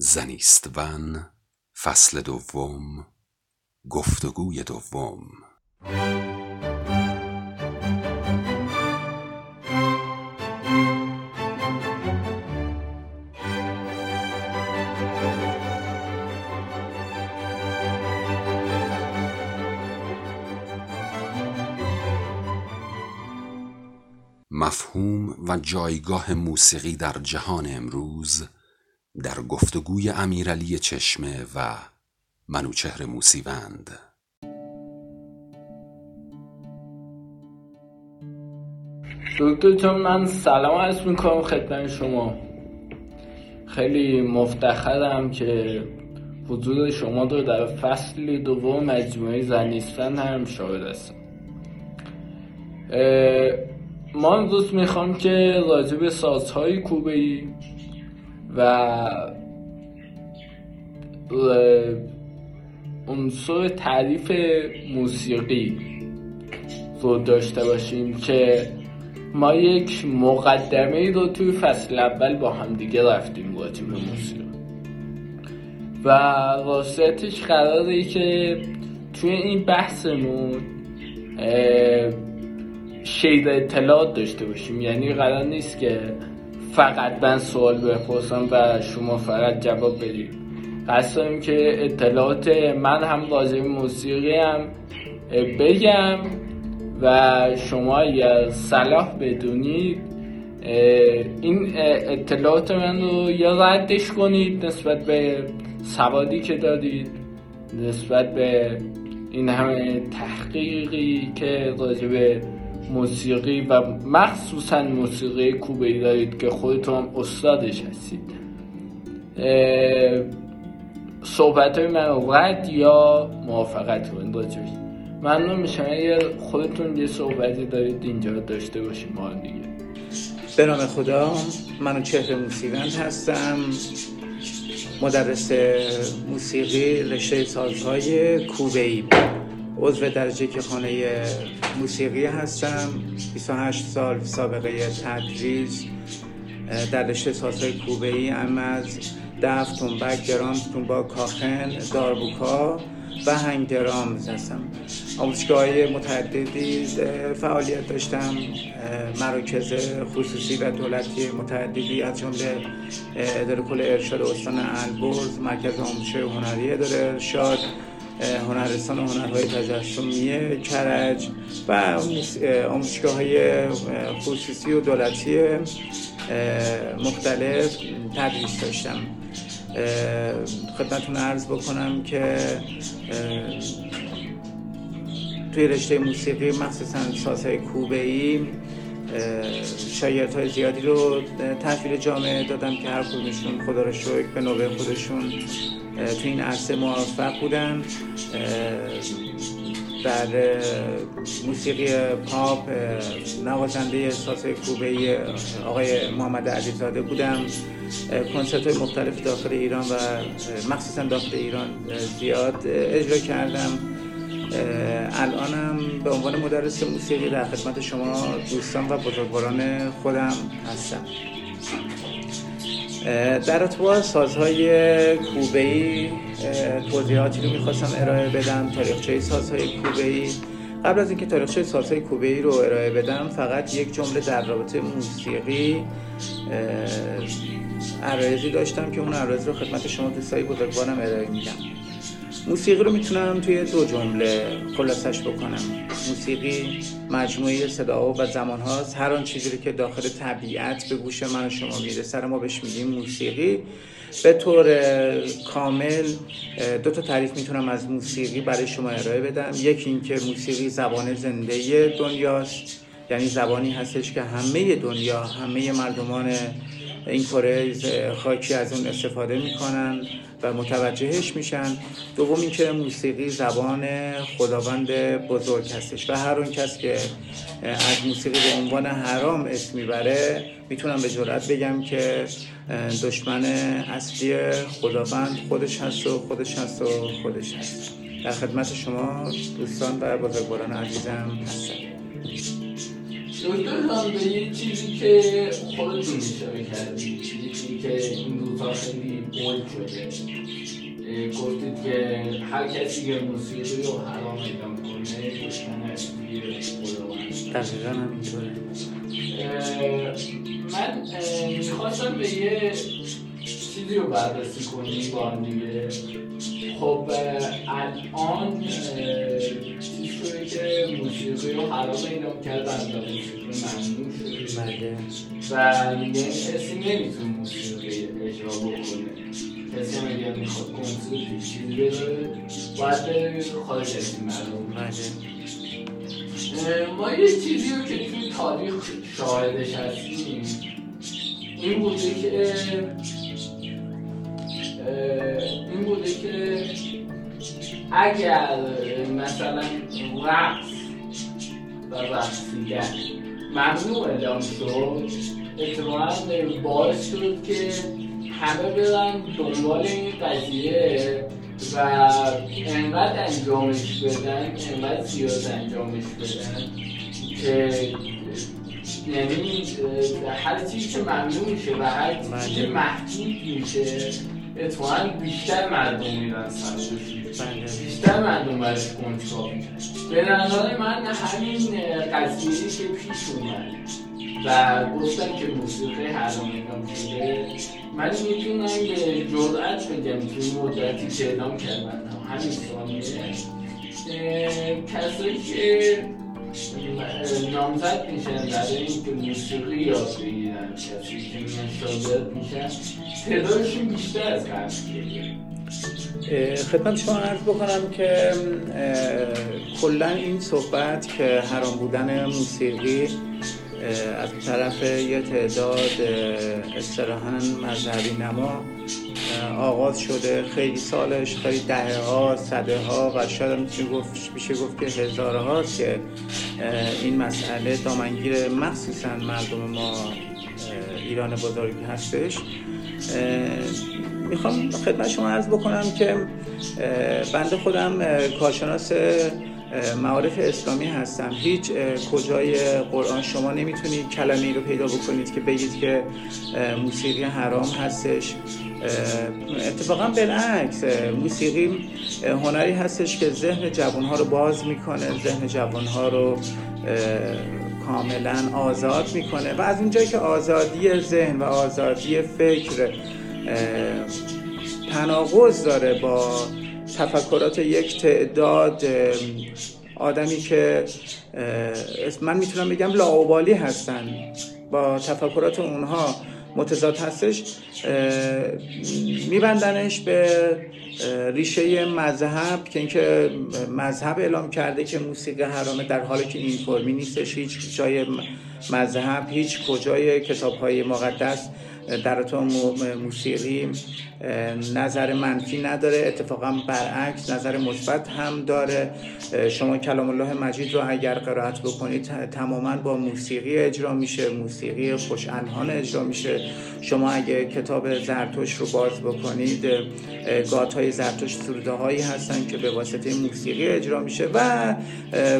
زنیستون فصل دوم گفتگوی دوم. مفهوم و جایگاه موسیقی در جهان امروز در گفتگوی امیرعلی چشمه و منوچهر موسیوند. دکتر من سلام عرض می‌کنم خدمت شما. خیلی مفتخرم که حضور شما رو در فصل دوم مجموعه زنیستن هم شاهد هستم. ما امروز می‌خوام که راجع به سازهای کوبه ای و عنصر تعریف موسیقی رو داشته باشیم که ما یک مقدمه رو توی فصل اول با هم دیگه رفتیم راجع به موسیقی. و راستش قراره که توی این بحثمون شیر اطلاعات داشته باشیم. یعنی قرار نیست که فقط من سوال بپرسم و شما فقط جواب بدید. قصد که اطلاعات من هم راجع موسیقی هم بگم و شما اگر صلاح بدونید این اطلاعات من رو یا ردش کنید نسبت به سوادی که دادید نسبت به این همه تحقیقی که راجع به موسیقی و مخصوصا موسیقی کوبه دارید که خودتون استادش هستید. صحبت های من رد یا موافقت کنید راجبش ممنون میشم. اگر خودتون یه صحبتی دارید اینجا داشته باشیم ما دیگه. به نام خدا. منو چهره موسیقی هستم. مدرس موسیقی رشته سازهای کوبه ای عضو درجه که خانه موسیقی هستم. 28 سال سابقه تدریس در رشته سازهای کوبه ای ام از دف، تنبک، درام، تونبا، کاخن، داربوکا و هنگ درامز هستم. آموزشگاه متعددی فعالیت داشتم مراکز خصوصی و دولتی متعددی از جمله اداره کل ارشاد استان البرز مرکز آموزش هنری اداره ارشاد هنرستان هنرهای تجسمی کرج و آموزشگاه های خصوصی و دولتی مختلف تدریس داشتم. خدمتون عرض بکنم که توی رشته موسیقی مخصوصا سازهای کوبه ای شاگرد های زیادی رو تحویل جامعه دادم که هر کدومشون خدا رو شکر به نوبه خودشون تو این عرصه موفق بودن. در موسیقی پاپ نوازنده ساز کوبه آقای محمد علیزاده بودم. کنسرت های مختلف داخل ایران و مخصوصا داخل ایران زیاد اجرا کردم. الانم به عنوان مدرس موسیقی در خدمت شما دوستان و بزرگواران خودم هستم. در ارتباط سازهای کوبه ای توضیحاتی رو می‌خواستم ارائه بدم تاریخچه سازهای کوبه ای قبل از اینکه تاریخچه سازهای کوبه ای رو ارائه بدم فقط یک جمله در رابطه موسیقی عرایزی داشتم که اون عرایز رو خدمت شما دوستای بزرگوارم ارائه میدم. موسیقی رو می‌تونم توی دو جمله خلاصش بکنم. موسیقی مجموعه صدا و زمان هاست. هر آن چیزی که داخل طبیعت به گوش من و شما میره سر ما بهش میگیم موسیقی. به طور کامل دو تا تعریف می‌تونم از موسیقی برای شما ارائه بدم. یکی اینکه موسیقی زبان زنده دنیاست. یعنی زبانی هستش که همه دنیا همه مردمان این کره خاکی از اون استفاده می‌کنن. و متوجهش میشن. دوم اینکه موسیقی زبان خداوند بزرگ هستش و هر اون کس که از موسیقی به عنوان حرام اسم می‌بره می‌تونم به جرات بگم که دشمن اصلی خداوند خودش هست و خودش هست و خودش هست. در خدمت شما دوستان و بزرگواران عزیزم هستم. دکتر به یه چیزی که خودتون اشاره کردید. چیزی که این روزها خیلی بول شده. گفتید که هر کسی که موسیقی رو حرام اعلام کنه دشمن اصلی خداوند. دقیقا همینطوره. من می‌خواستم به یه چیزی رو بررسی کنیم با هم دیگه. خب الان چیز شده که موسیقی رو حرام اعلام کردن و موسیقی ممنوع شده. بله. و میگه کسی نمی‌تونه موسیقی اجرا بکنه. کسی هم اگر می‌خواد باید بره خارج از این مردم. بله. ما یه چیزی رو که توی تاریخ شاهدش هستیم. این بوده که این بوده که اگر مثلا رقص و رقصیدن ممنوع اعلام شد اتفاقا باعث شد که همه برن دنبال این قضیه و انقدر انجامش بدن انقدر زیاد انجامش بدن که یعنی هر چیزی که ممنوع میشه و هر چیزی که محدود میشه اتفاقا بیشتر مردم میرن سرش بله. بیشتر مردم برش کنجکاو به نظر من همین قضیه که پیش اومد و گفتم که موسیقی حرام اعلام شده من می‌تونم به جرأت بگم توی مدتی که اعلام کردن همین ثانیه کسایی که نامزد میشن برای اینکه موسیقی یاد بگیرن کسی که شاگرد میشن تعدادشون بیشتر از قبل خدمت شما عرض بکنم که کلا این صحبت که حرام بودن موسیقی از طرف یه تعداد اصطلاحا مذهبی نما آغاز شده. خیلی سالش خیلی دهه ها صده ها و شاید هم گفت میشه گفت که هزاره هاست که این مسئله دامنگیر مخصوصا مردم ما ایران بزرگی هستش. می‌خوام خدمت شما عرض بکنم که بنده خودم کارشناس معارف اسلامی هستم. هیچ کجای قرآن؟ شما نمی‌تونید کلمه ای رو پیدا بکنید که بگید که موسیقی حرام هستش. اتفاقا بالعکس موسیقی هنری هستش که ذهن جوانها رو باز می‌کنه. ذهن جوانها رو کاملا آزاد می‌کنه. و از اونجایی که آزادی ذهن و آزادی فکر تناقض داره با تفکرات یک تعداد آدمی که من می‌تونم بگم لاوبالی هستن. با تفکرات اونها متضاد هستش میبندنش به ریشه مذهب که اینکه مذهب اعلام کرده که موسیقی حرامه در حالی که این فرمی نیستش هیچ جای مذهب هیچ کجای کتاب های مقدس در تو موسیقی نظر منفی نداره اتفاقا برعکس نظر مثبت هم داره. شما کلام الله مجید رو اگر قرائت بکنید تماما با موسیقی اجرا میشه موسیقی خوش اجرا میشه. شما اگه کتاب زرتوش رو باز بکنید گات های زرتوش سروده هایی هستن که به واسطه موسیقی اجرا میشه و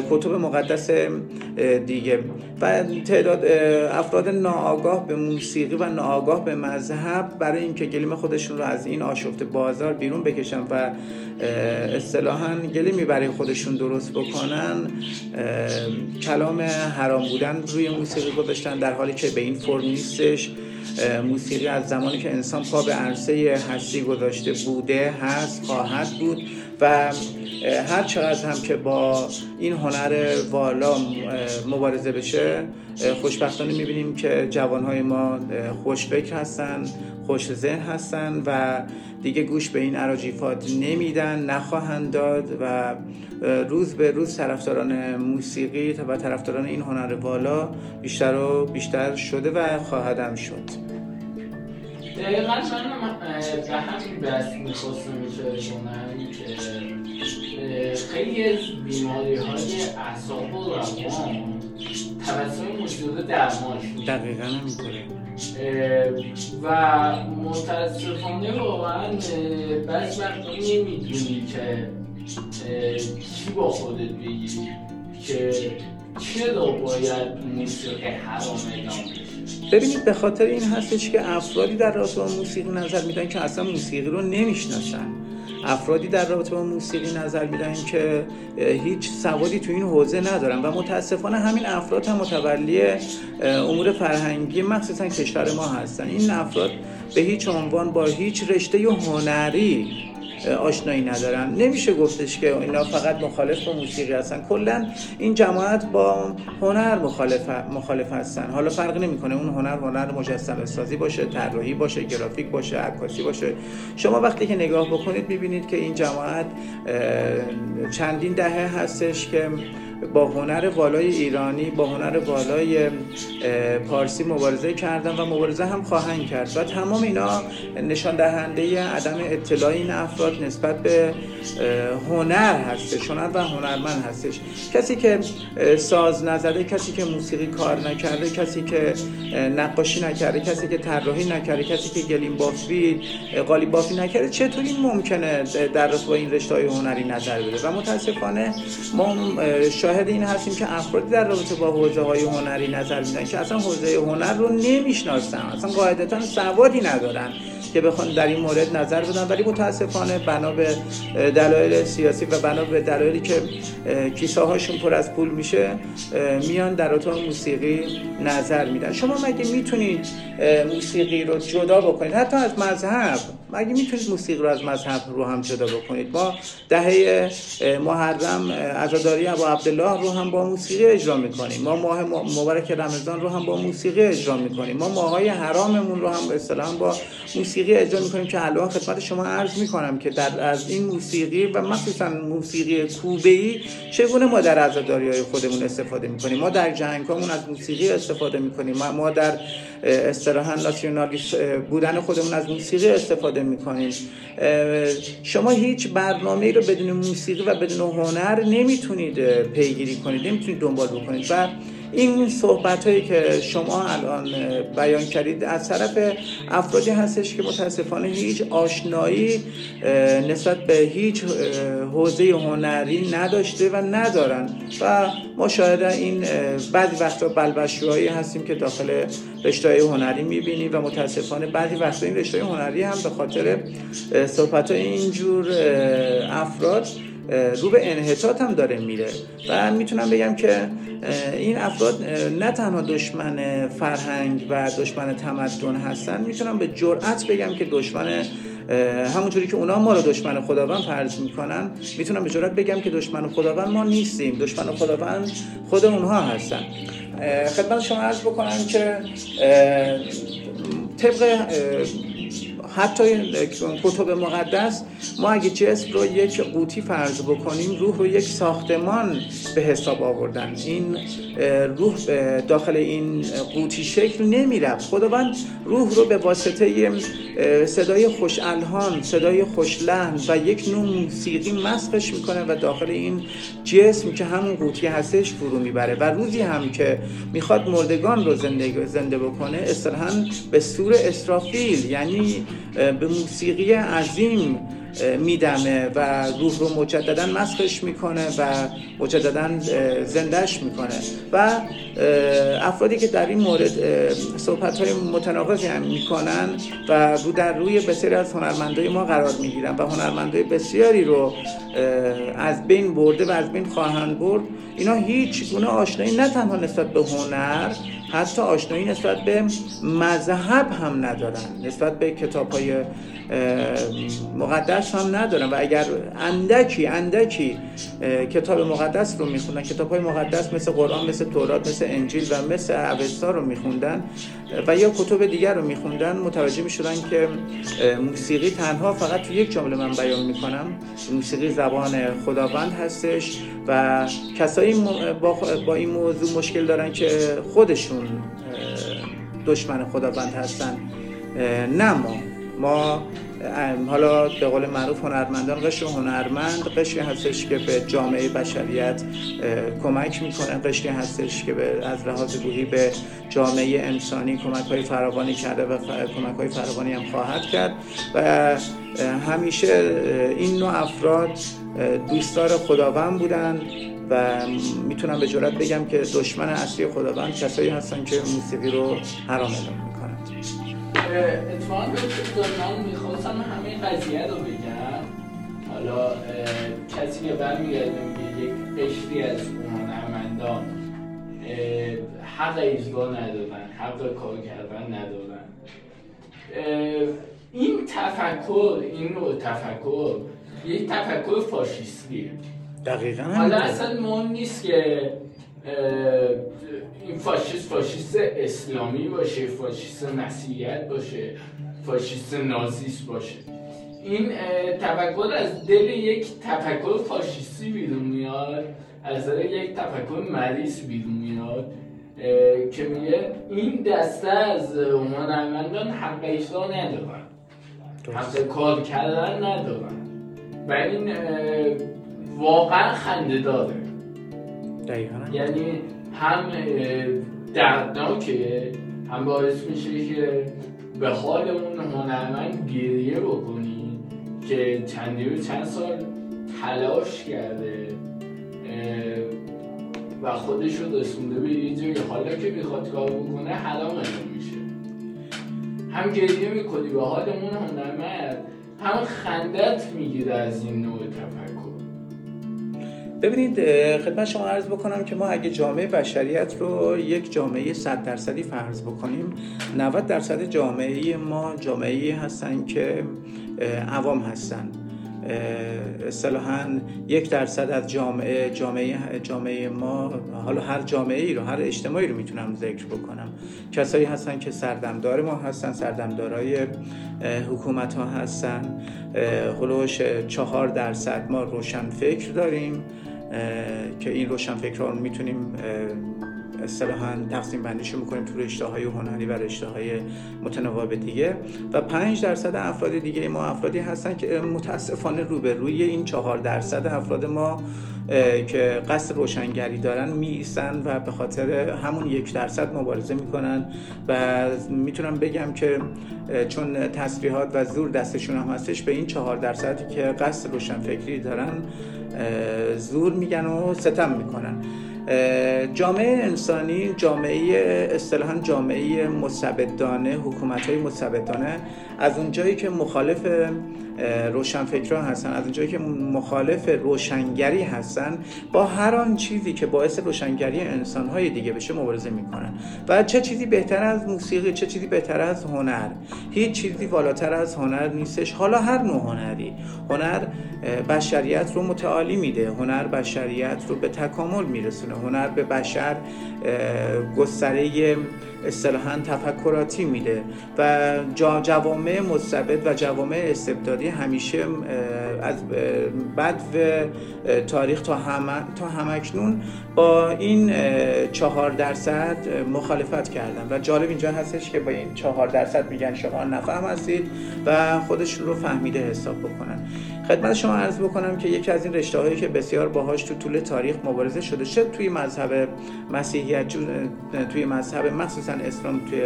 کتب مقدس دیگه. و تعداد افراد ناآگاه به موسیقی و ناآگاه به مذهب برای اینکه گلیم خودشون رو از این آشفت بازار بیرون بکشن و اصطلاحا گلیمی برای خودشون درست بکنن. کلام حرام بودن روی موسیقی گذاشتن در حالی که به این فرم نیستش. موسیقی از زمانی که انسان پا به عرصه هستی گذاشته بوده هست خواهد بود و هر چقدر هم که با این هنر والا مبارزه بشه خوشبختانه می‌بینیم که جوانهای ما خوشفکر هستن. خوش ذهن هستن و دیگه گوش به این عراجیفات نمیدن نخواهند داد و روز به روز طرفداران موسیقی و طرفداران این هنر والا بیشتر و بیشتر شده و خواهدم شد. دقیقا من به همین بحث می‌خواستم کنم که خیلی از بیماری های اعصاب و روان توسط موسیقی درمان شد دقیقا همینطوره. و متاسفانه واقعا بعض وقتا نمی‌دونی که چی با خودت بگیری که چرا باید موسیقی حرام اعلام ببینید به خاطر این هستش که افرادی در رابطه موسیقی نظر میدن که اصلا موسیقی رو نمی‌شناسن. افرادی در رابطه با موسیقی نظر میدن که هیچ سوادی تو این حوزه ندارن و متاسفانه همین افراد هم متولی امور فرهنگی مخصوصا کشور ما هستن. این افراد به هیچ عنوان با هیچ رشته هنری آشنایی ندارن. نمیشه گفتش که اینا فقط مخالف با موسیقی هستن. کلا این جماعت با هنر مخالف مخالف هستن. حالا فرق نمی‌کنه. اون هنر هنر مجسمه سازی باشه طراحی باشه گرافیک باشه عکاسی باشه. شما وقتی که نگاه بکنید می‌بینید که این جماعت چندین دهه هستش که با هنر والای ایرانی با هنر والای پارسی مبارزه کردن و مبارزه هم خواهند کرد. و تمام اینا نشان دهنده عدم اطلاع این افراد نسبت به هنر هستش هنر و هنرمند هستش. کسی که ساز نزده کسی که موسیقی کار نکرده کسی که نقاشی نکرده کسی که طراحی نکرده کسی که گلیم بافی قالی بافی نکرده چطوری ممکنه در با این رشته های هنری نظر بده؟ و متاسفانه ما شاهد این هستیم که افرادی در رابطه با حوزه های هنری نظر میدن که اصلا حوزه هنر رو نمی‌شناسن. اصلا قاعدتا سوادی ندارن که بخوان در این مورد نظر بدن. ولی متاسفانه بنا به دلایل سیاسی و بنا به دلایلی که کیسه هاشون پر از پول میشه میان در اتاق موسیقی نظر میدن. شما مگه می‌تونید موسیقی رو جدا بکنید؟ حتی از مذهب. مگه می‌تونید موسیقی رو از مذهب رو هم جدا بکنید؟ ما دهه محرم عزاداری ابو عبدالله رو هم با موسیقی اجرا می‌کنیم. ما ماه مبارک رمضان رو هم با موسیقی اجرا می‌کنیم. ما ماهای حراممون رو هم اصطلاحا با موسیقی اجرا می‌کنیم که الان خدمت شما عرض می‌کنم که در از این موسیقی و مخصوصا موسیقی کوبه ای چگونه ما در عزاداری های خودمون استفاده می‌کنیم؟ ما در جنگامون از موسیقی استفاده می‌کنیم. ما در اصطلاحا ناسیونالیست بودن خودمون از موسیقی استفاده می‌کنیم. شما هیچ برنامه رو بدون موسیقی و بدون هنر نمی‌تونید پیگیری کنید نمی‌تونید دنبال بکنید. و این صحبت هایی که شما الان بیان کردید از طرف افرادی هستش که متاسفانه هیچ آشنایی نسبت به هیچ حوزه هنری نداشته و ندارن. و ما شاید این بعضی وقتا بلبشوهایی هستیم که داخل رشته هنری می‌بینیم و متاسفانه بعضی وقتا این رشته هنری هم به خاطر صحبت های اینجور افراد رو به انحطاط هم داره میره. و می‌تونم بگم که این افراد نه تنها دشمن فرهنگ و دشمن تمدن هستن می‌تونم به جرأت بگم که دشمن همونجوری که اونا ما رو دشمن خداوند فرض می‌کنن می‌تونم به جرأت بگم که دشمن خداوند ما نیستیم. دشمن خداوند خود اونها هستن. خدمت شما عرض بکنم که طبق حتی کتب مقدس ما اگه جسم رو یک قوطی فرض بکنیم روح رو یک ساختمان به حساب آوردن. این روح داخل این قوطی شکل نمی‌رفت. خداوند روح رو به واسطه صدای خوش الهان صدای خوش لحن و یک نوع موسیقی مسخش می‌کنه و داخل این جسم که همون قوطی هستش فرو می‌بره. و روزی هم که می‌خواد مردگان رو زنده, زنده بکنه اصطلاحا به سور اسرافیل یعنی به موسیقی عظیم میدمه و روح رو مجددا مسخش می‌کنه و مجددا زندش می‌کنه. و افرادی که در این مورد صحبت های متناقضی هم می‌کنن و رو در روی بسیاری از هنرمندای ما قرار می‌گیرن و هنرمندای بسیاری رو از بین برده و از بین خواهند برد اینا هیچ گونه آشنایی نه تنها نسبت به هنر حتی آشنایی نسبت به مذهب هم ندارن. نسبت به کتاب های مقدس هم ندارن. و اگر اندکی اندکی کتاب مقدس رو میخوندن کتاب های مقدس مثل قرآن مثل تورات مثل انجیل و مثل اوستا رو میخوندن و یا کتب دیگر رو میخوندن متوجه می‌شدن که موسیقی تنها فقط تو یک جمله من بیان می‌کنم. موسیقی زبان خداوند هستش و کسایی با این موضوع مشکل دارن که خودشون دشمن خداوند هستن. نه ما. ما حالا به قول معروف هنرمندان قشر هنرمند قشری هستش که به جامعه بشریت کمک می‌کنه قشری هستش که به از لحاظ به جامعه انسانی کمک های فراوانی کرده و کمک های فراوانی هم خواهد کرد. و همیشه این نوع افراد دوستدار خداوند بودن و می‌تونم به جرات بگم که دشمن اصلی خداوند کسایی هستن که موسیقی رو حرام اعلام اتفاقا من می‌خواستم همه قضیه رو بگم. حالا کسی که برمیگرده میگه یک قشری از هنرمندان حق اجرا ندارن حق کار کردن ندارن. این تفکر این نوع تفکر یک تفکر فاشیستیه. دقیقا حالا اصلا مهم نیست که این فاشیست فاشیست اسلامی باشه فاشیست مسیحیت باشه فاشیست نازیست باشه. این تفکر از دل یک تفکر فاشیستی بیرون میاد از دل یک تفکر مریض بیرون میاد که میگه این دسته از هنرمندان حق اجرا ندارن. حق کار کردن ندارن. و این واقعا خنده داره. یعنی هم دردناکه هم باعث میشه که به حال اون هنرمند گریه بکنی که چندی و چند سال تلاش کرده و خودش رو رسونده به یه جایی. حالا که می‌خواد کار بکنه حرام میشه. هم گریه می‌کنی به حال اون هنرمند هم خندت می‌گیره از این نوع تفکر. ببینید خدمت شما عرض بکنم که ما اگه جامعه بشریت رو یک جامعه صد درصدی فرض بکنیم 90 درصد جامعه ما جامعه هستن که عوام هستن. اصطلاحا یک درصد از جامعه جامعه جامعه ما حالا هر جامعه ای رو هر اجتماعی رو می‌تونم ذکر بکنم. کسایی هستن که سردمدار ما هستن سردمدارای حکومت ها هستن. هلوش چهار درصد ما روشن فکر داریم. که این روشن فکر رو می‌تونیم اصطلاحا تقسیم بندیشو می‌کنیم تو رشته های هنری و رشته های متناوب دیگه. و 5 درصد افراد دیگه ما افرادی هستن که متاسفانه روبروی این چهار درصد افراد ما که قصد روشنگری دارن میسن و به خاطر همون یک درصد مبارزه می‌کنن و می‌تونم بگم که چون تصریحات و زور دستشون هم هستش به این چهار درصدی که قصد روشنفکری دارن زور میگن و ستم می‌کنن. جامعه انسانی جامعه اصطلاحا جامعه مستبدانه حکومت های مستبدانه از اونجایی که مخالف روشنفکران هستن. از اونجایی که مخالف روشنگری هستن با هر آن چیزی که باعث روشنگری انسانهای دیگه بشه مبارزه می‌کنن. و چه چیزی بهتر از موسیقی چه چیزی بهتر از هنر. هیچ چیزی بالاتر از هنر نیستش. حالا هر نوع هنری. هنر بشریت رو متعالی میده. هنر بشریت رو به تکامل میرسونه. هنر به بشر گستره اصطلاحا تفکراتی میده. و جوامع مستبد و جوامع استبدادی همیشه از بد و تاریخ تا, هم تا همکنون با این چهار درصد مخالفت کردن و جالب اینجا هستش که با این چهار درصد میگن شما نفهم هستید و خودشون رو فهمیده حساب بکنن. خدمت شما عرض بکنم که یکی از این رشته هایی که بسیار باهاش تو طول تاریخ مبارزه شده چه توی مذهب مسیحیت توی مذهب مخصوصا اسلام توی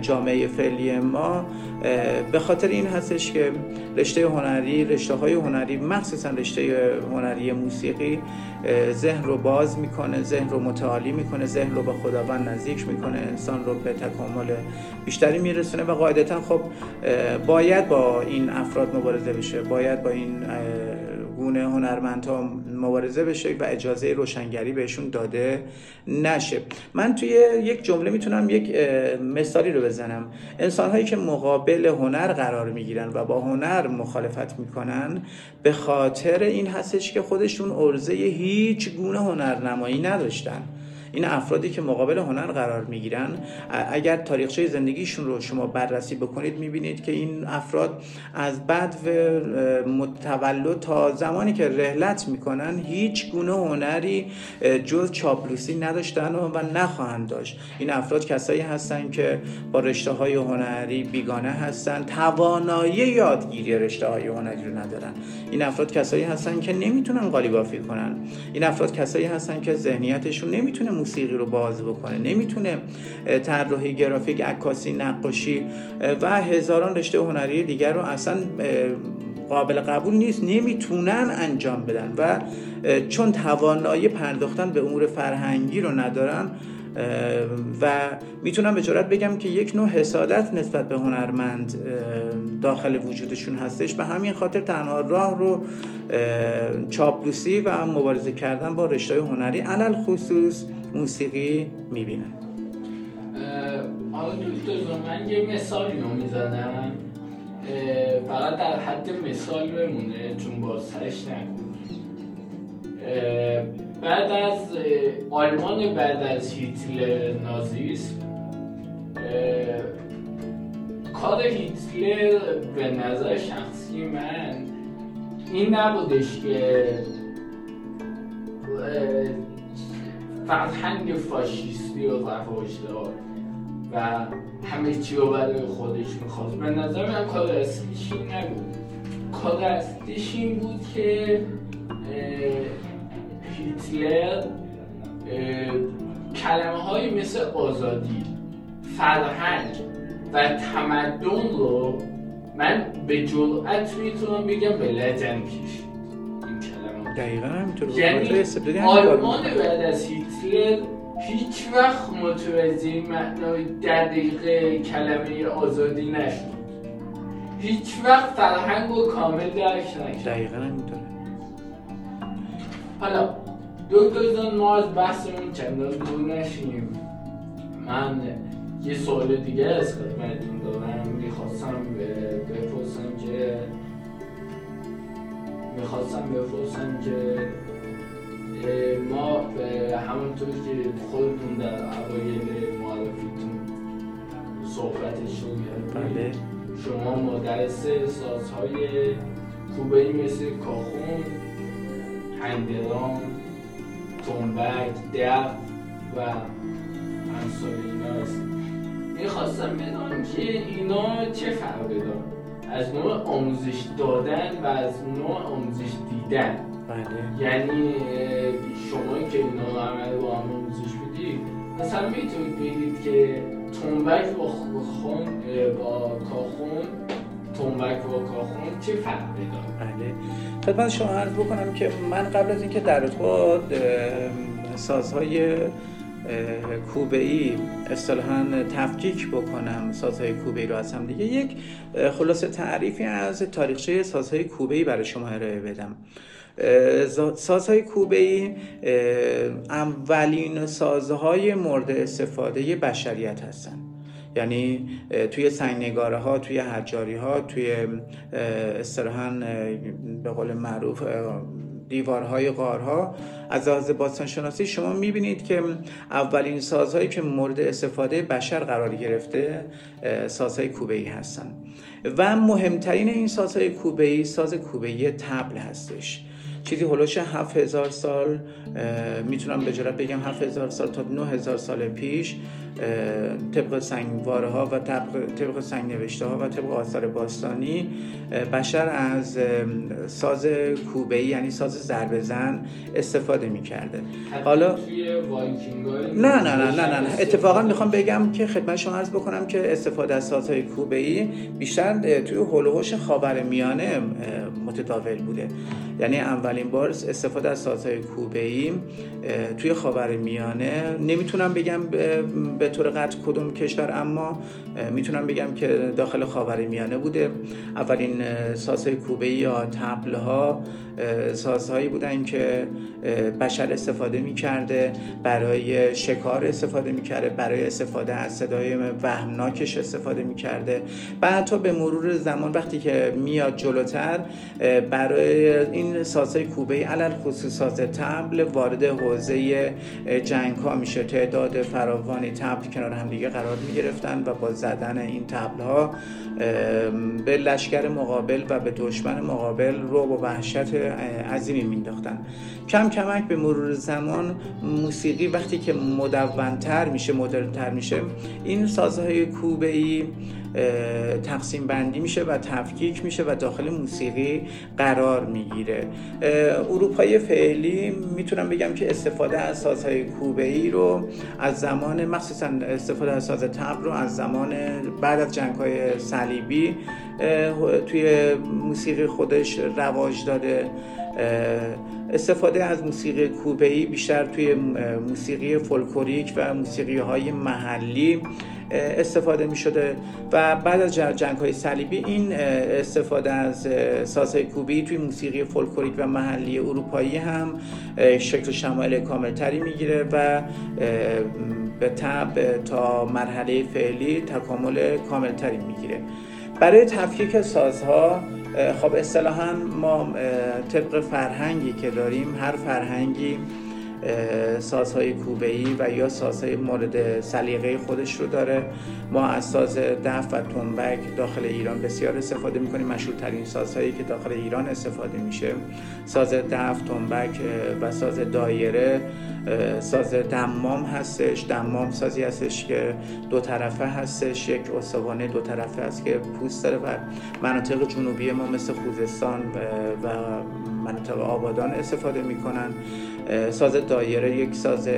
جامعه فعلی ما به خاطر این هستش که رشته هنری رشته های هنری مخصوصا رشته هنری موسیقی ذهن رو باز می‌کنه ذهن رو متعالی می‌کنه ذهن رو به خداوند نزدیک می‌کنه انسان رو به تکامل بیشتری میرسونه و قاعدتا خب باید با این افراد مبارزه بشه باید با این گونه هنرمندها مبارزه بشه و اجازه روشنگری بهشون داده نشه. من توی یک جمله می‌تونم یک مثالی رو بزنم. انسان هایی که مقابل هنر قرار می‌گیرن و با هنر مخالفت می‌کنن به خاطر این هستش که خودشون ارزه هیچ گونه هنرنمایی نداشتن. این افرادی که مقابل هنر قرار می‌گیرن اگر تاریخچه زندگیشون رو شما بررسی بکنید می‌بینید که این افراد از بعد و متولد تا زمانی که رهلت می‌کنن هیچ گونه هنری جز چاپلوسی نداشتن و نخواهند داشت. این افراد کسایی هستن که با رشته های هنری بیگانه هستن توانایی یادگیری رشته های هنری رو ندارن. این افراد کسایی هستن که نمی‌تونن قالیبافی کنن. این افراد کسایی هستن که ذهنیتشون نمی‌تونه موسیقی رو باز بکنه. نمی‌تونه طراحی گرافیک عکاسی نقاشی و هزاران رشته هنری دیگر رو اصلا قابل قبول نیست. نمی‌تونن انجام بدن و چون توانایی پرداختن به امور فرهنگی رو ندارن و می‌تونم به جرات بگم که یک نوع حسادت نسبت به هنرمند داخل وجودشون هستش. به همین خاطر تنها راه رو چاپلوسی و مبارزه کردن با رشته هنری علل خصوص موسیقی می‌بینن. حالا من یه مثالی رو می‌زنم. فقط در حد مثال بمونه چون با سرش بعد از آلمان بعد از هیتلر نازیسم کار هیتلر به نظر شخصی من این نبودش که فرهنگ فاشیستی و رواجدار و همه چی رو برای خودش می‌خواست. به نظر من کار اصلیش این نبود. کار اصلیش این بود که هیتلر کلمه های مثل آزادی فرهنگ و تمدن رو من به جرأت می‌تونم بگم به لجن کشید. دقیقا همینطور یعنی آلمان بعد از هیتلر هیچ وقت متوجه معنای دقیق کلمه آزادی نشد. هیچ وقت فرهنگ و کامل درک نشد دقیقا همینطوره. حالا دکتر جان ما از بحثمون چندان دور نشیم من یه سوال دیگه از خدمتتون دارم. می‌خواستم بپرسم که می‌خواستم بپرسم که ما همونطور که خودتون در اوایل معرفیتون صحبتش رو بله. شما مدرس سازهای خوبه مثل کاخون هندرام تنبک دف و همسال اینا هست. می‌خواستم بدانم که اینا چه فرقی دارن. از نوع آموزش دادن و از نوع آموزش دیدن. بله. یعنی شما که اینا عمل با هم آموزش بدید مثلا می‌تونید بگید که تنبک با خون با کاخون تنبک با کاخون چه فرقی داره؟ بله. خدمت شما عرض بکنم که من قبل از اینکه در خود سازهای کوبه ای اصطلاحا تفکیک بکنم سازهای کوبه ای رو از هم دیگه. یک خلاصه تعریفی از تاریخچه سازهای کوبه ای برای شما ارائه بدم. سازهای کوبه ای اولین سازهای مورد استفاده بشریت هستند یعنی توی سنگنگاره ها توی حجاری ها توی اصطلاحا به قول معروف دیوارهای غارها. از لحاظ باستانشناسی شما می‌بینید که اولین سازهایی که مورد استفاده بشر قرار گرفته سازهای کوبه ای هستن. و مهمترین این سازهای کوبه ای ساز کوبه ای تبل هستش. چیزی هلوش 7000 سال می‌تونم به بگم 7000 سال تا 9000 سال پیش طبق سنگواره ها و طبق, طبق سنگ نوشته ها و طبق آثار باستانی بشر از ساز کوبه یعنی ساز ضربه زن استفاده می‌کرده. حالا نه نه نه نه نه اتفاقا می‌خوام بگم که خدمت شما عرض بکنم که استفاده از سازهای کوبه ای بیشتر توی هولوش خاور میانه متداول بوده. یعنی اولین بار استفاده از سازهای کوبه ای توی خاور میانه نمی‌تونم بگم به طور قطع کدوم کشور اما می‌تونم بگم که داخل خاور میانه بوده. اولین سازهای کوبه یا تبل ها سازهایی بودن که بشر استفاده می‌کرده برای شکار استفاده می‌کرده برای استفاده از صدای وهمناکش استفاده می‌کرده بعد تا به مرور زمان وقتی که میاد جلوتر برای این سازهای کوبه علل خصوص ساز تبل وارد حوزه جنگ ها میشه. تعداد فراوانی تبل کنار هم دیگه قرار می‌گرفتن و با زدن این تبل ها به لشکر مقابل و به دشمن مقابل رو و وحشت عظیمی مینداختن کم کمک به مرور زمان موسیقی وقتی که مدونتر میشه مدرنتر میشه این سازهای کوبه ای تقسیم بندی میشه و تفکیک میشه و داخل موسیقی قرار می‌گیره. اروپای فعلی می‌تونم بگم که استفاده از سازهای کوبه ای رو از زمان مخصوصا استفاده از ساز تبل رو از زمان بعد از جنگ های صلیبی توی موسیقی خودش رواج داده. استفاده از موسیقی کوبه ای بیشتر توی موسیقی فولکوریک و موسیقی های محلی. استفاده می شده و بعد از جنگ های صلیبی این استفاده از سازهای کوبی توی موسیقی فولکوریک و محلی اروپایی هم شکل شمایل کاملتری می‌گیره و به طب تا مرحله فعلی تکامل کاملتری می‌گیره. برای تفکیک سازها خب اصطلاحا ما طبق فرهنگی که داریم هر فرهنگی سازهای کوبه‌ای و یا سازهای مورد سلیقه خودش رو داره. ما از ساز دف و تنبک داخل ایران بسیار استفاده می‌کنیم. مشهورترین سازهایی که داخل ایران استفاده میشه. ساز دف تنبک و ساز دایره ساز دمام هستش. دمام سازی هستش که دو طرفه هستش. یک استوانه دو طرفه هست که پوست داره و مناطق جنوبی ما مثل خوزستان و مناطق آبادان استفاده می‌کنن. ساز دایره یک ساز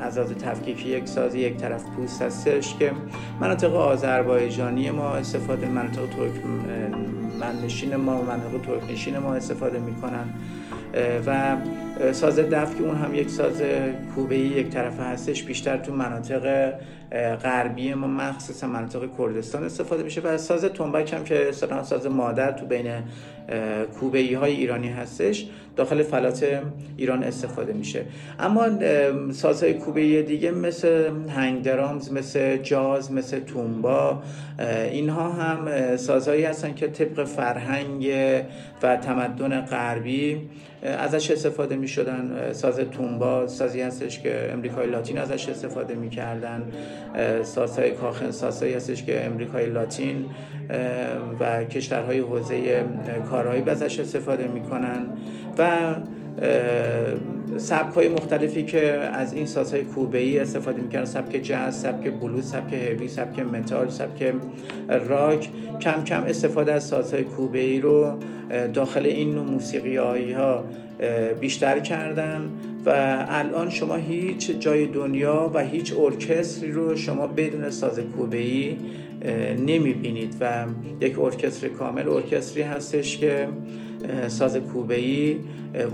از از تفکیکی یک ساز یک طرف پوست هستش که مناطق آذربایجانی ما استفاده مناطق ترک منشین ما مناطق ترک نشین ما استفاده می‌کنن. و ساز دف که اون هم یک ساز کوبه یک طرفه هستش بیشتر تو مناطق غربی ما مخصوصا مناطق کردستان استفاده میشه و ساز تنبک هم که ساز مادر تو بین کوبه های ایرانی هستش داخل فلات ایران استفاده میشه. اما سازهای کوبه دیگه مثل هنگ درامز مثل جاز مثل تومبا اینها هم سازهایی هستن که طبق فرهنگ و تمدن غربی ازش استفاده می شدن ساز تومبا سازی هستش که امریکای لاتین ازش استفاده می کردن سازهای کاخن سازهایی هستش که امریکای لاتین و کشورهای حوزه کارهایی ازش استفاده می کنن و سبک های مختلفی که از این سازهای کوبه ای استفاده می‌کردن سبک جاز، سبک بلوز، سبک هوی، سبک متال، سبک راک کم کم استفاده از سازهای کوبه ای رو داخل این نوع موسیقی ها بیشتر کردن و الان شما هیچ جای دنیا و هیچ ارکستری رو شما بدون ساز کوبه ای نمی بینید و یک ارکستر کامل ارکستری هستش که ساز کوبه ای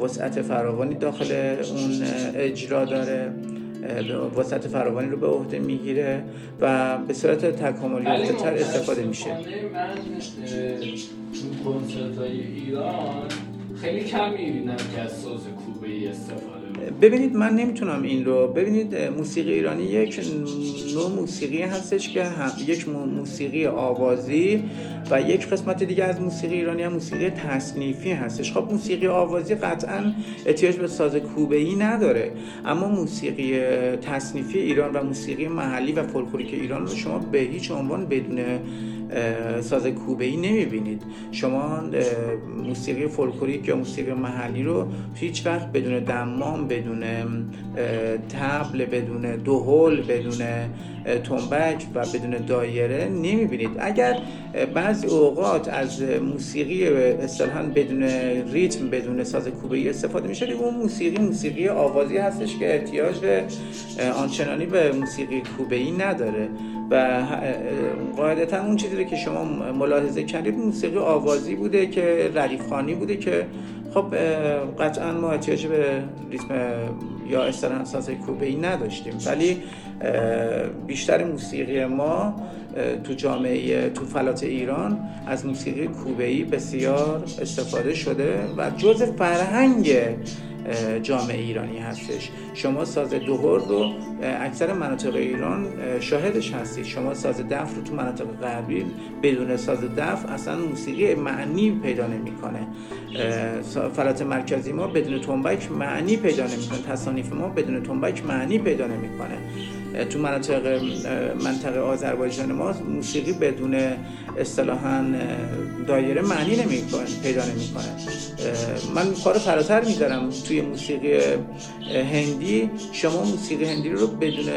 وسعت فراوانی داخل اون اجرا داره. وسعت فراوانی رو به عهده می‌گیره و به صورت تکاملی تر استفاده میشه. من کنسرت های ایران خیلی کم می‌بینم که از ساز کوبه ای استفاده ببینید من نمی‌تونم این رو ببینید موسیقی ایرانی یک نوع موسیقی هستش که هم یک موسیقی آوازی و یک قسمت دیگه از موسیقی ایرانی هم موسیقی تصنیفی هستش. خب موسیقی آوازی قطعا احتیاج به ساز کوبه ای نداره. اما موسیقی تصنیفی ایران و موسیقی محلی و فولکلوریک ایران رو شما به هیچ عنوان بدون ساز کوبه ای نمی‌بینید. شما موسیقی فولکلوریک یا موسیقی محلی رو هیچ وقت بدون دمام بدون تبل بدون دوهل بدون تنبک و بدون دایره نمی‌بینید. اگر بعضی اوقات از موسیقی اصطلاحا بدون ریتم بدون ساز کوبه ای استفاده میشه اون موسیقی موسیقی آوازی هستش که احتیاج آنچنانی به موسیقی کوبه ای نداره. و قاعدتا اون چیزی که شما ملاحظه کردید موسیقی آوازی بوده که ردیف خانی بوده که خب قطعا ما احتیاج به ریتم یا اصطلاحا ساز کوبه ای نداشتیم. ولی بیشتر موسیقی ما تو جامعه تو فلات ایران از موسیقی کوبه ای بسیار استفاده شده و جز فرهنگ جامعه ایرانی هستش. شما ساز دوهر رو اکثر مناطق ایران شاهدش هستید. شما ساز دف رو تو مناطق غربی بدون ساز دف اصلا موسیقی معنی پیدا نمی‌کنه. فلات مرکزی ما بدون تنبک معنی پیدا نمی‌کنه. تصانیف ما بدون تنبک معنی پیدا نمی‌کنه. تو مناطق منطقه آذربایجان ما موسیقی بدون اصطلاحا دایره معنی نمی‌کنه پیدا نمی‌کنه. من کار فراتر میدارم توی موسیقی هندی. شما موسیقی هندی رو بدون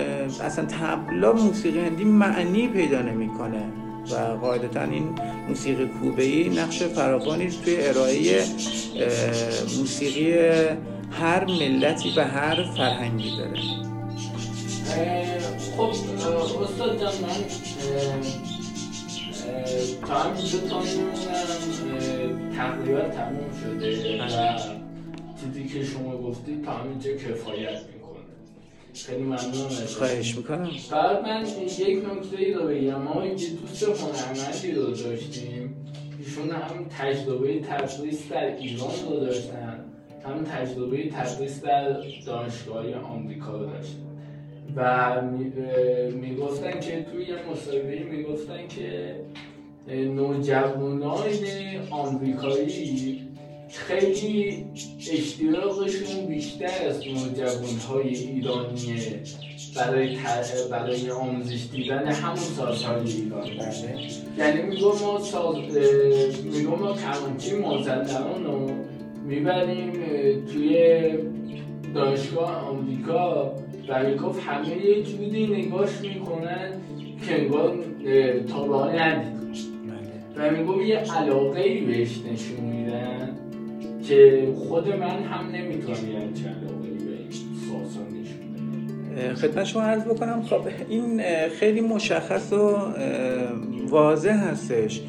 اصلا تبلا موسیقی هندی معنی پیدا نمی‌کنه. و قاعدتا این موسیقی کوبه ای نقش فراوانی توی ارائه موسیقی هر ملتی و هر فرهنگی داره. خب استاد جان من تا همینجا تا میمونم تقریبا تموم شده و چیزی که شما گفتید تا همینجا کفایت می‌کنه خیلی ممنون خواهش می‌کنم. بعد من یک نکته ای رو بگم. ما یه دوست هنرمندی رو داشتیم. ایشون هم تجربه تدریس در ایران رو داشتن. هم تجربه تدریس در دانشگاه آمریکا رو داشتن. و می‌گفتن که توی یه مصاحبه می‌گفتن که نوجوانان آمریکایی خیلی اشتیاقشون بیشتر از نوجوانهای ایرانیه برای برای آموزش دیدن همون سازهای ایران بله. یعنی میگم ما ساز میگم ما کمانچی مازندران رو می‌بریم توی دانشگاه آمریکا می‌گفت همه یه جوری نگاش می‌کنن که انگار تا به و می‌گفت یه علاقه ای بهش نشون میدن که خود من هم نمی‌تونم یه چه علاقه ای به این نشون خدمت شما عرض بکنم خب این خیلی مشخص و واضح هستش.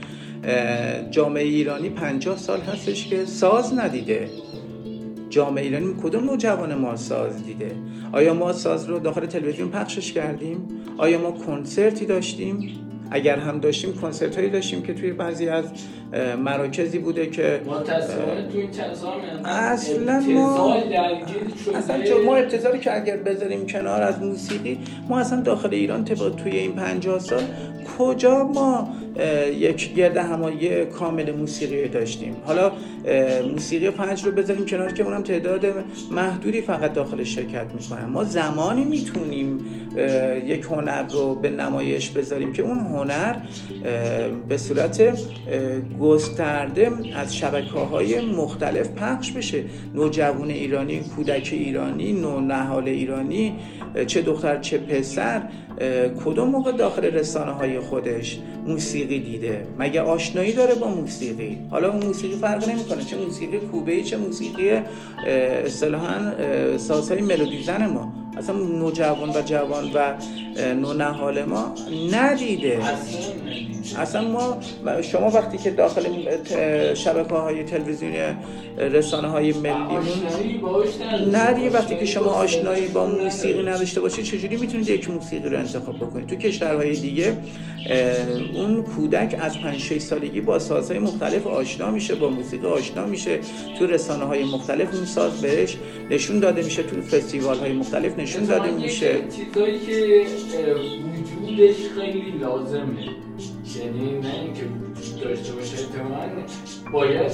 جامعه ایرانی پنجاه سال هستش که ساز ندیده. جامعه ایرانی کدوم نوجوان ما ساز دیده؟ آیا ما ساز رو داخل تلویزیون پخشش کردیم؟ آیا ما کنسرتی داشتیم؟ اگر هم داشتیم کنسرت هایی داشتیم که توی بعضی از مراکزی بوده که اصلا ما اصلا ما ابتزاری که اگر بذاریم کنار از موسیقی ما اصلا داخل ایران طبق توی این 50 سال کجا ما یک گرد همایی کامل موسیقی داشتیم. حالا موسیقی پنج رو بذاریم کنار که اونم تعداد محدودی فقط داخل شرکت می‌کنن ما زمانی می‌تونیم یک هنر رو به نمایش بذاریم که اون هنر به صورت گسترده از شبکه های مختلف پخش بشه. نوجوان ایرانی کودک ایرانی نو نهال ایرانی چه دختر چه پسر کدوم موقع داخل رسانه های خودش موسیقی دیده. مگه آشنایی داره با موسیقی؟ حالا اون موسیقی فرق نمی‌کنه. چه موسیقی کوبه چه موسیقی اصطلاحا سازهای ملودی زن ما. اصلا نوجوان و جوان و نونهال ما ندیده. اصلا ما شما وقتی که داخل شبکه های تلویزیونی رسانه های ملیمون ندیده. وقتی که شما آشنایی با موسیقی نداشته باشید چجوری می‌تونید یک موسیقی رو انتخاب بکنید؟ تو کشورهای دیگه اون کودک از 5 6 سالگی با سازهای مختلف آشنا میشه با موسیقی آشنا میشه تو رسانه های مختلف اون ساز بهش نشون داده میشه تو فستیوال های مختلف نشون داده میشه. چیزایی که وجودش خیلی لازمه. یعنی نه اینکه وجود داشته باشه احتمالاً باید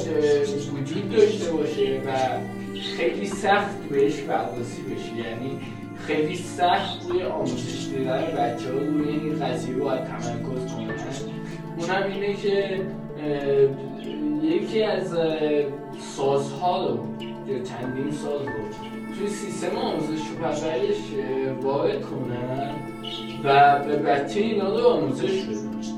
وجود داشته باشه و خیلی سخت بهش بررسی بشه. یعنی خیلی سخت روی آموزش دیدن بچه ها روی این قضیه باید تمرکز کنن. اونم اینه که یکی از سازها رو یا چندین ساز رو توی سیستم آموزش و پرورش وارد کنن و به بچه اینا رو آموزش بدن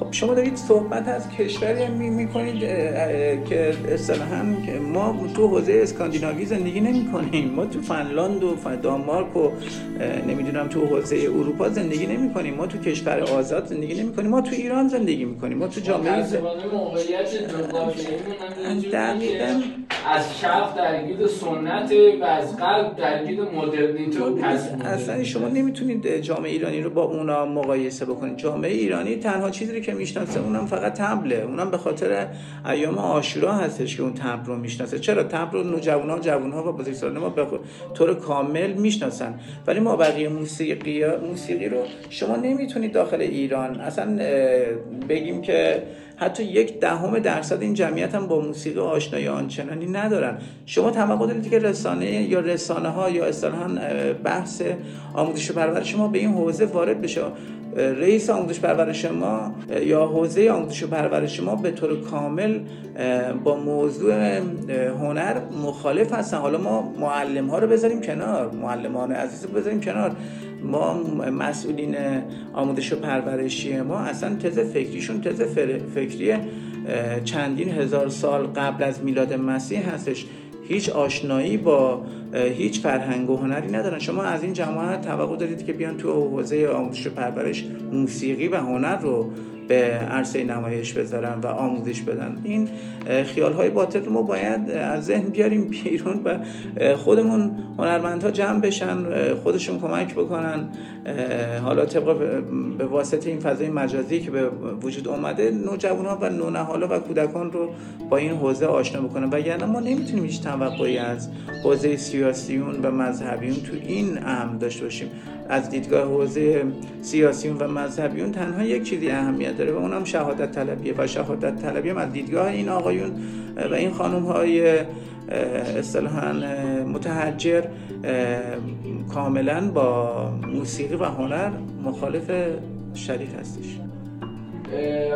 خب شما دارید صحبت از کشوری می می‌کنید که اصطلاحا ما تو حوزه اسکاندیناوی زندگی نمی کنیم. ما تو فنلاند و دانمارک و نمی‌دونم تو حوزه اروپا زندگی نمی کنیم. ما تو کشور آزاد زندگی نمی کنیم. ما تو ایران زندگی می کنیم. ما تو جامعه ز... دقیقاً. از شرق درگیر سنت و از غرب درگیر مدرنیته و اصلا شما نمی‌تونید جامعه ایرانی رو با اونا مقایسه بکنید جامعه ایرانی تنها چیزی که می‌شناسه اونم فقط تبله. اونم به خاطر ایام آشورا هستش که اون تبل رو می‌شناسه. چرا؟ تبل رو نوجوانا و جوانها و بزرگسالان ما به طور کامل می‌شناسن. ولی ما بقیه موسیقی موسیقی رو شما نمی‌تونید داخل ایران. اصلا بگیم که حتی یک دهم درصد این جمعیت هم با موسیقی آشنایی آنچنانی ندارن. شما توقع دارید که رسانه یا رسانه ها یا اصطلاحا بحث آموزش و پرورش ما به این حوزه وارد بشه. رئیس آموزش پرورش ما یا حوزه آموزش پرورش ما به طور کامل با موضوع هنر مخالف هستن. حالا ما معلم ها رو بذاریم کنار معلمان عزیز رو بذاریم کنار. ما مسئولین آموزش و پرورشی ما اصلا تز فکریشون تز فکری چندین هزار سال قبل از میلاد مسیح هستش. هیچ آشنایی با هیچ فرهنگ و هنری ندارن. شما از این جماعت توقع دارید که بیان تو حوزه آموزش و پرورش موسیقی و هنر رو به عرصه نمایش بذارن و آموزش بدن. این خیال های باطل ما باید از ذهن بیاریم بیرون و خودمون هنرمندها جمع بشن خودشون کمک بکنن. حالا طبق به واسطه این فضای مجازی که به وجود اومده نوجوان ها و نونهالا و کودکان رو با این حوزه آشنا بکنن. و یعنی ما نمی‌تونیم هیچ توقعی از حوزه سیاسیون و مذهبیون تو این امر داشته باشیم. از دیدگاه حوزه سیاسیون و مذهبیون تنها یک چیزی اهمیت داره و اونم شهادت طلبیه و شهادت طلبی هم از دیدگاه این آقایون و این خانم های اصطلاحا متحجر کاملا با موسیقی و هنر مخالف شریف هستش.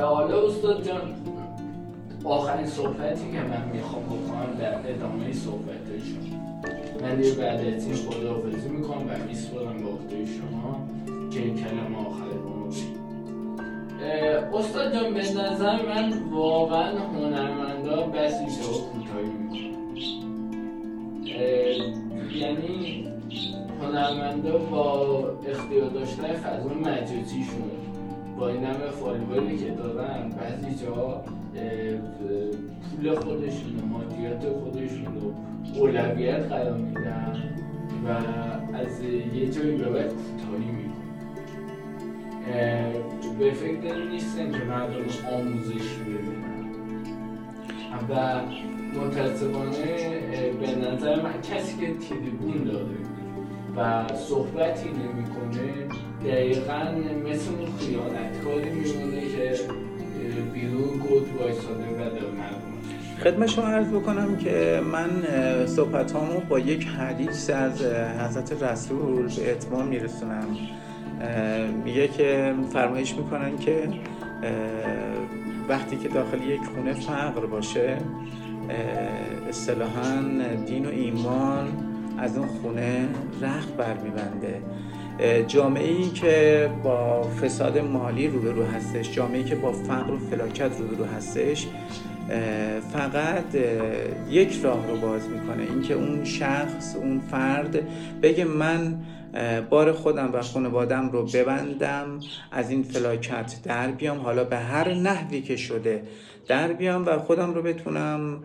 حالا استاد جان آخرین صحبتی که من می‌خوام بکنم در ادامه صحبتشون. من یه بعد از این خداحافظی می‌کنم و میسپرم به شما که کلم آخر رو استاد جان به نظر من واقعا هنرمندا بسی جا کوتاهی یعنی هنرمندا با اختیار داشتن فضا مجازیشون با این همه فالووری که دارن بعضی جا پول خودشون و مادیات خودشون رو اولویت قرار میدن و از یه جایی به بعد کوتاهی می‌کنن. به فکر نیستن که مردم آموزش ببینن و متاسفانه به نظر من کسی که تریبون داره و صحبتی نمی‌کنه دقیقا مثل اون خیانتکاری میمونه که بیرون گود وایساده و داره مردم خدمت شما عرض بکنم که من صحبت با یک حدیث از حضرت رسول به اتمام میرسونم. میگه که فرمایش می‌کنن که وقتی که داخل یک خونه فقر باشه اصطلاحا دین و ایمان از اون خونه رخ برمیبنده. جامعه ای که با فساد مالی روبرو هستش جامعه ای که با فقر و فلاکت روبرو هستش فقط یک راه رو باز می‌کنه. اینکه اون شخص اون فرد بگه من بار خودم و خانوادم رو ببندم از این فلاکت در بیام. حالا به هر نحوی که شده در بیام و خودم رو بتونم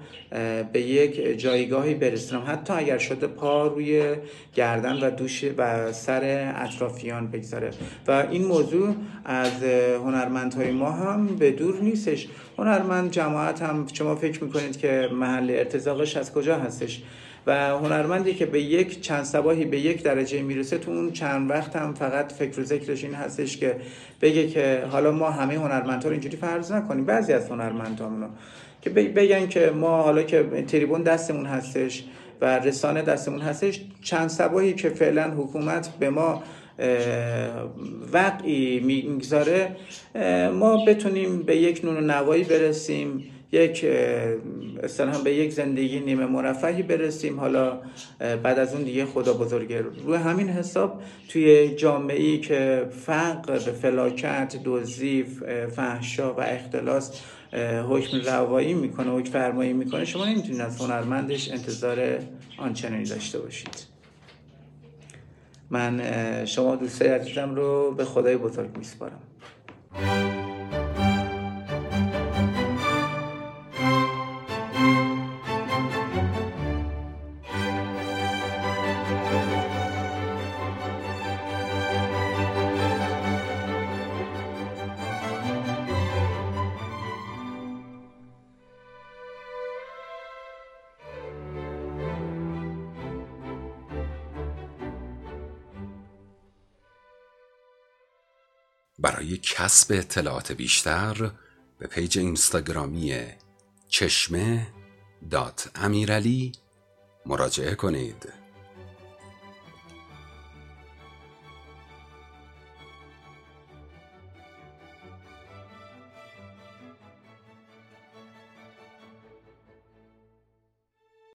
به یک جایگاهی برسونم. حتی اگر شده پا روی گردن و دوش و سر اطرافیان بگذاره. و این موضوع از هنرمندهای ما هم به دور نیستش. هنرمند جماعت هم شما فکر می‌کنید که محل ارتزاقش از کجا هستش؟ و هنرمندی که به یک چند سباهی به یک درجه می‌رسه تو اون چند وقت هم فقط فکر و ذکرش این هستش که بگه که حالا ما همه هنرمندها رو اینجوری فرض نکنیم. بعضی از هنرمندامونو که بگن که ما حالا که تریبون دستمون هستش و رسانه دستمون هستش چند سباهی که فعلا حکومت به ما وقعی می‌گذاره ما بتونیم به یک نون و نوایی برسیم. یک اصطلاحا به یک زندگی نیمه مرفهی برسیم. حالا بعد از اون دیگه خدا بزرگه روی همین حساب توی جامعه ای که فقر فلاکت دزدی فحشا و اختلاس حکم روایی می‌کنه حکم فرمایی می‌کنه شما نمی‌تونید از هنرمندش انتظار آنچنانی داشته باشید. من شما دوستای عزیزم رو به خدای بزرگ میسپارم. کسب اطلاعات بیشتر به پیج اینستاگرامی چشمه دات امیرعلی مراجعه کنید.